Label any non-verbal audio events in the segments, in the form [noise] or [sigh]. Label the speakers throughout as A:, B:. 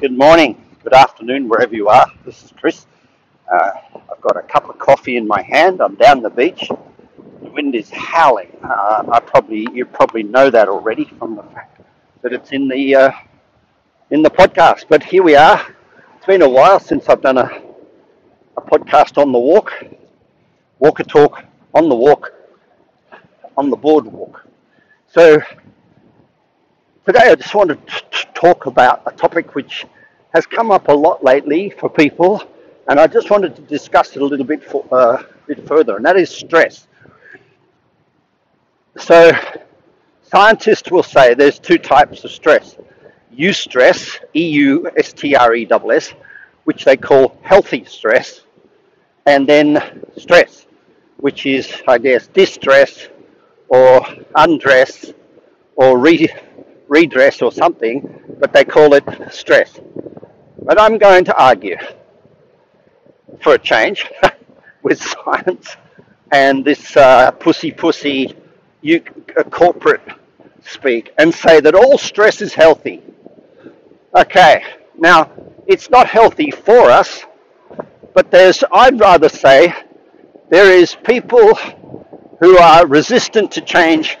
A: Good morning, good afternoon, wherever you are. This is Chris. Uh, I've got a cup of coffee in my hand. I'm down the beach. The wind is howling. Uh, I probably you probably know that already from the fact that it's in the uh, in the podcast. But here we are. It's been a while since I've done a a podcast on the walk, walk a talk on the walk, on the boardwalk. So today I just wanted to talk about a topic which has come up a lot lately for people, and I just wanted to discuss it a little bit, for, uh, bit further, and that is stress. So, scientists will say there's two types of stress eustress, E U S T R E S S, which they call healthy stress, and then stress, which is, I guess, distress or undress or re- redress or something, but they call it stress. But I'm going to argue for a change [laughs] with science and this uh, pussy pussy you, uh, corporate speak and say that all stress is healthy. Okay, now it's not healthy for us, but there's, I'd rather say, there is people who are resistant to change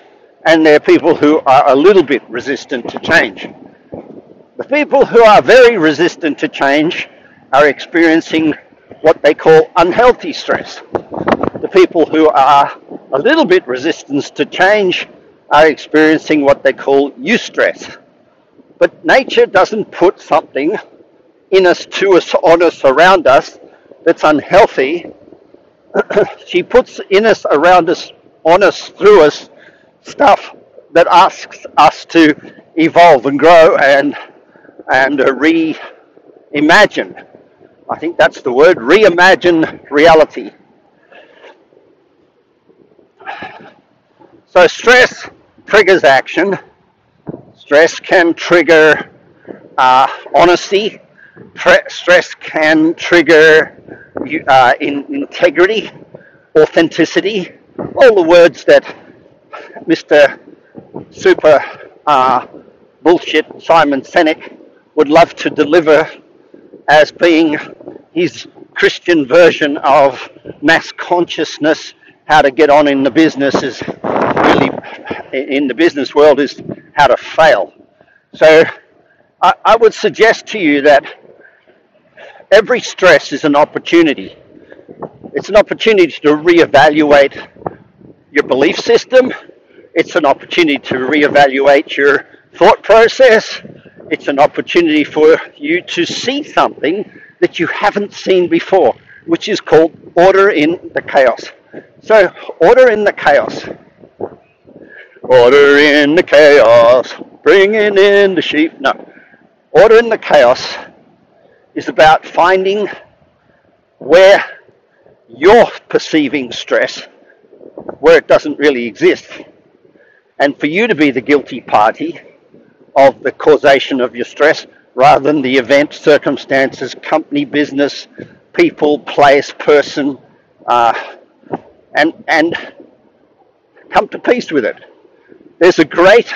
A: and there are people who are a little bit resistant to change. The people who are very resistant to change are experiencing what they call unhealthy stress. The people who are a little bit resistant to change are experiencing what they call eustress. But nature doesn't put something in us, to us, on us, around us that's unhealthy. [clears throat] she puts in us, around us, on us, through us, stuff that asks us to evolve and grow and and uh, reimagine. I think that's the word, reimagine reality. So stress triggers action. Stress can trigger uh, honesty. stress can trigger uh, in- integrity, authenticity, all the words that Mr. Super uh, Bullshit Simon Sinek would love to deliver as being his Christian version of mass consciousness, how to get on in the business is really, in the business world, is how to fail. So I, I would suggest to you that every stress is an opportunity. It's an opportunity to reevaluate your belief system. It's an opportunity to reevaluate your thought process. It's an opportunity for you to see something that you haven't seen before, which is called order in the chaos. So, order in the chaos. Order in the chaos, bringing in the sheep. No. Order in the chaos is about finding where you're perceiving stress where it doesn't really exist. And for you to be the guilty party of the causation of your stress rather than the event, circumstances, company, business, people, place, person, uh, and, and come to peace with it. There's a great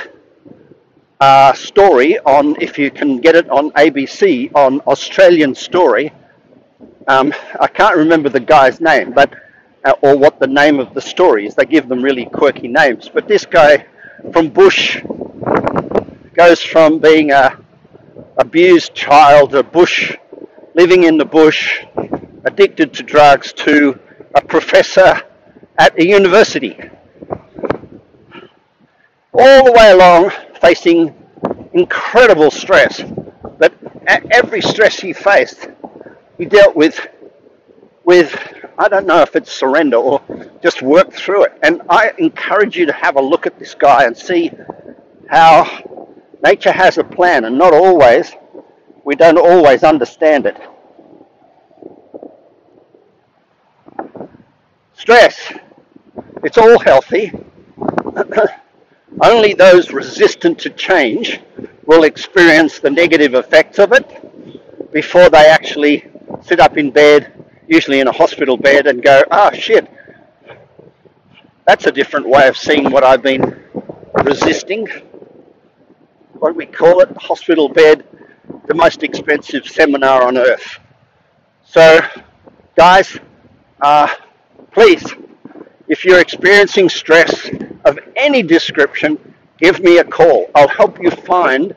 A: uh, story on, if you can get it on ABC, on Australian Story. Um, I can't remember the guy's name, but uh, or what the name of the story is. They give them really quirky names. But this guy from Bush goes from being a abused child, a bush, living in the bush, addicted to drugs, to a professor at a university. All the way along, facing incredible stress. But at every stress he faced, he dealt with with I don't know if it's surrender or just work through it. And I encourage you to have a look at this guy and see how nature has a plan, and not always, we don't always understand it. Stress, it's all healthy. [coughs] Only those resistant to change will experience the negative effects of it before they actually sit up in bed usually in a hospital bed, and go, ah, oh, shit, that's a different way of seeing what I've been resisting. What we call it, hospital bed the most expensive seminar on earth. So, guys, uh, please, if you're experiencing stress of any description, give me a call. I'll help you find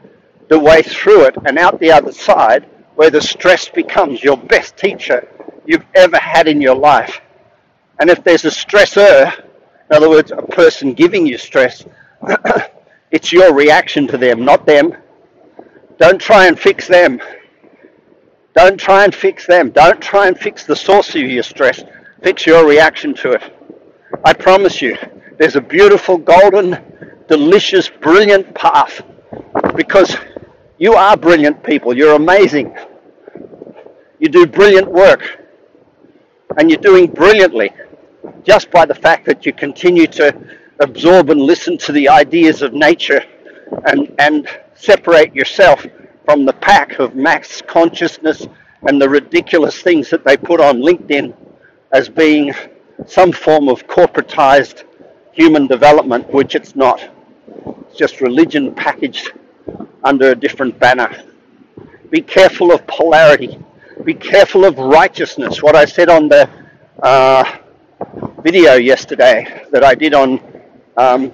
A: the way through it and out the other side where the stress becomes your best teacher you've ever had in your life. And if there's a stressor, in other words, a person giving you stress, [coughs] it's your reaction to them, not them. Don't try and fix them. Don't try and fix them. Don't try and fix the source of your stress. Fix your reaction to it. I promise you, there's a beautiful, golden, delicious, brilliant path because you are brilliant people. You're amazing. You do brilliant work. And you're doing brilliantly just by the fact that you continue to absorb and listen to the ideas of nature and, and separate yourself from the pack of mass consciousness and the ridiculous things that they put on LinkedIn as being some form of corporatized human development, which it's not. It's just religion packaged under a different banner. Be careful of polarity. Be careful of righteousness. What I said on the uh, video yesterday that I did on um,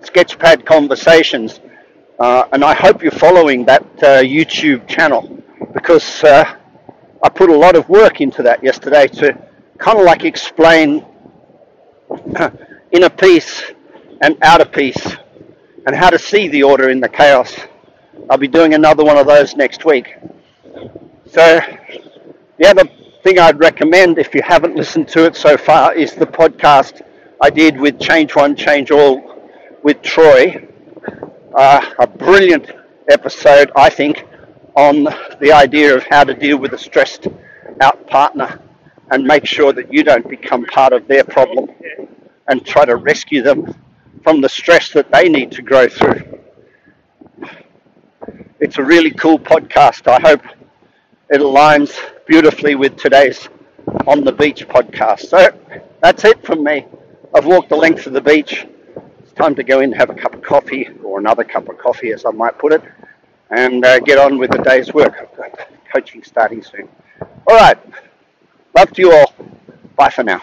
A: Sketchpad Conversations, uh, and I hope you're following that uh, YouTube channel because uh, I put a lot of work into that yesterday to kind of like explain [clears throat] inner peace and outer peace and how to see the order in the chaos. I'll be doing another one of those next week. So, yeah, the thing I'd recommend if you haven't listened to it so far is the podcast I did with Change One, Change All with Troy. Uh, a brilliant episode, I think, on the idea of how to deal with a stressed out partner and make sure that you don't become part of their problem and try to rescue them from the stress that they need to grow through. It's a really cool podcast. I hope it aligns beautifully with today's On the Beach podcast. So that's it from me. I've walked the length of the beach. It's time to go in and have a cup of coffee, or another cup of coffee, as I might put it, and uh, get on with the day's work. I've got coaching starting soon. All right. Love to you all. Bye for now.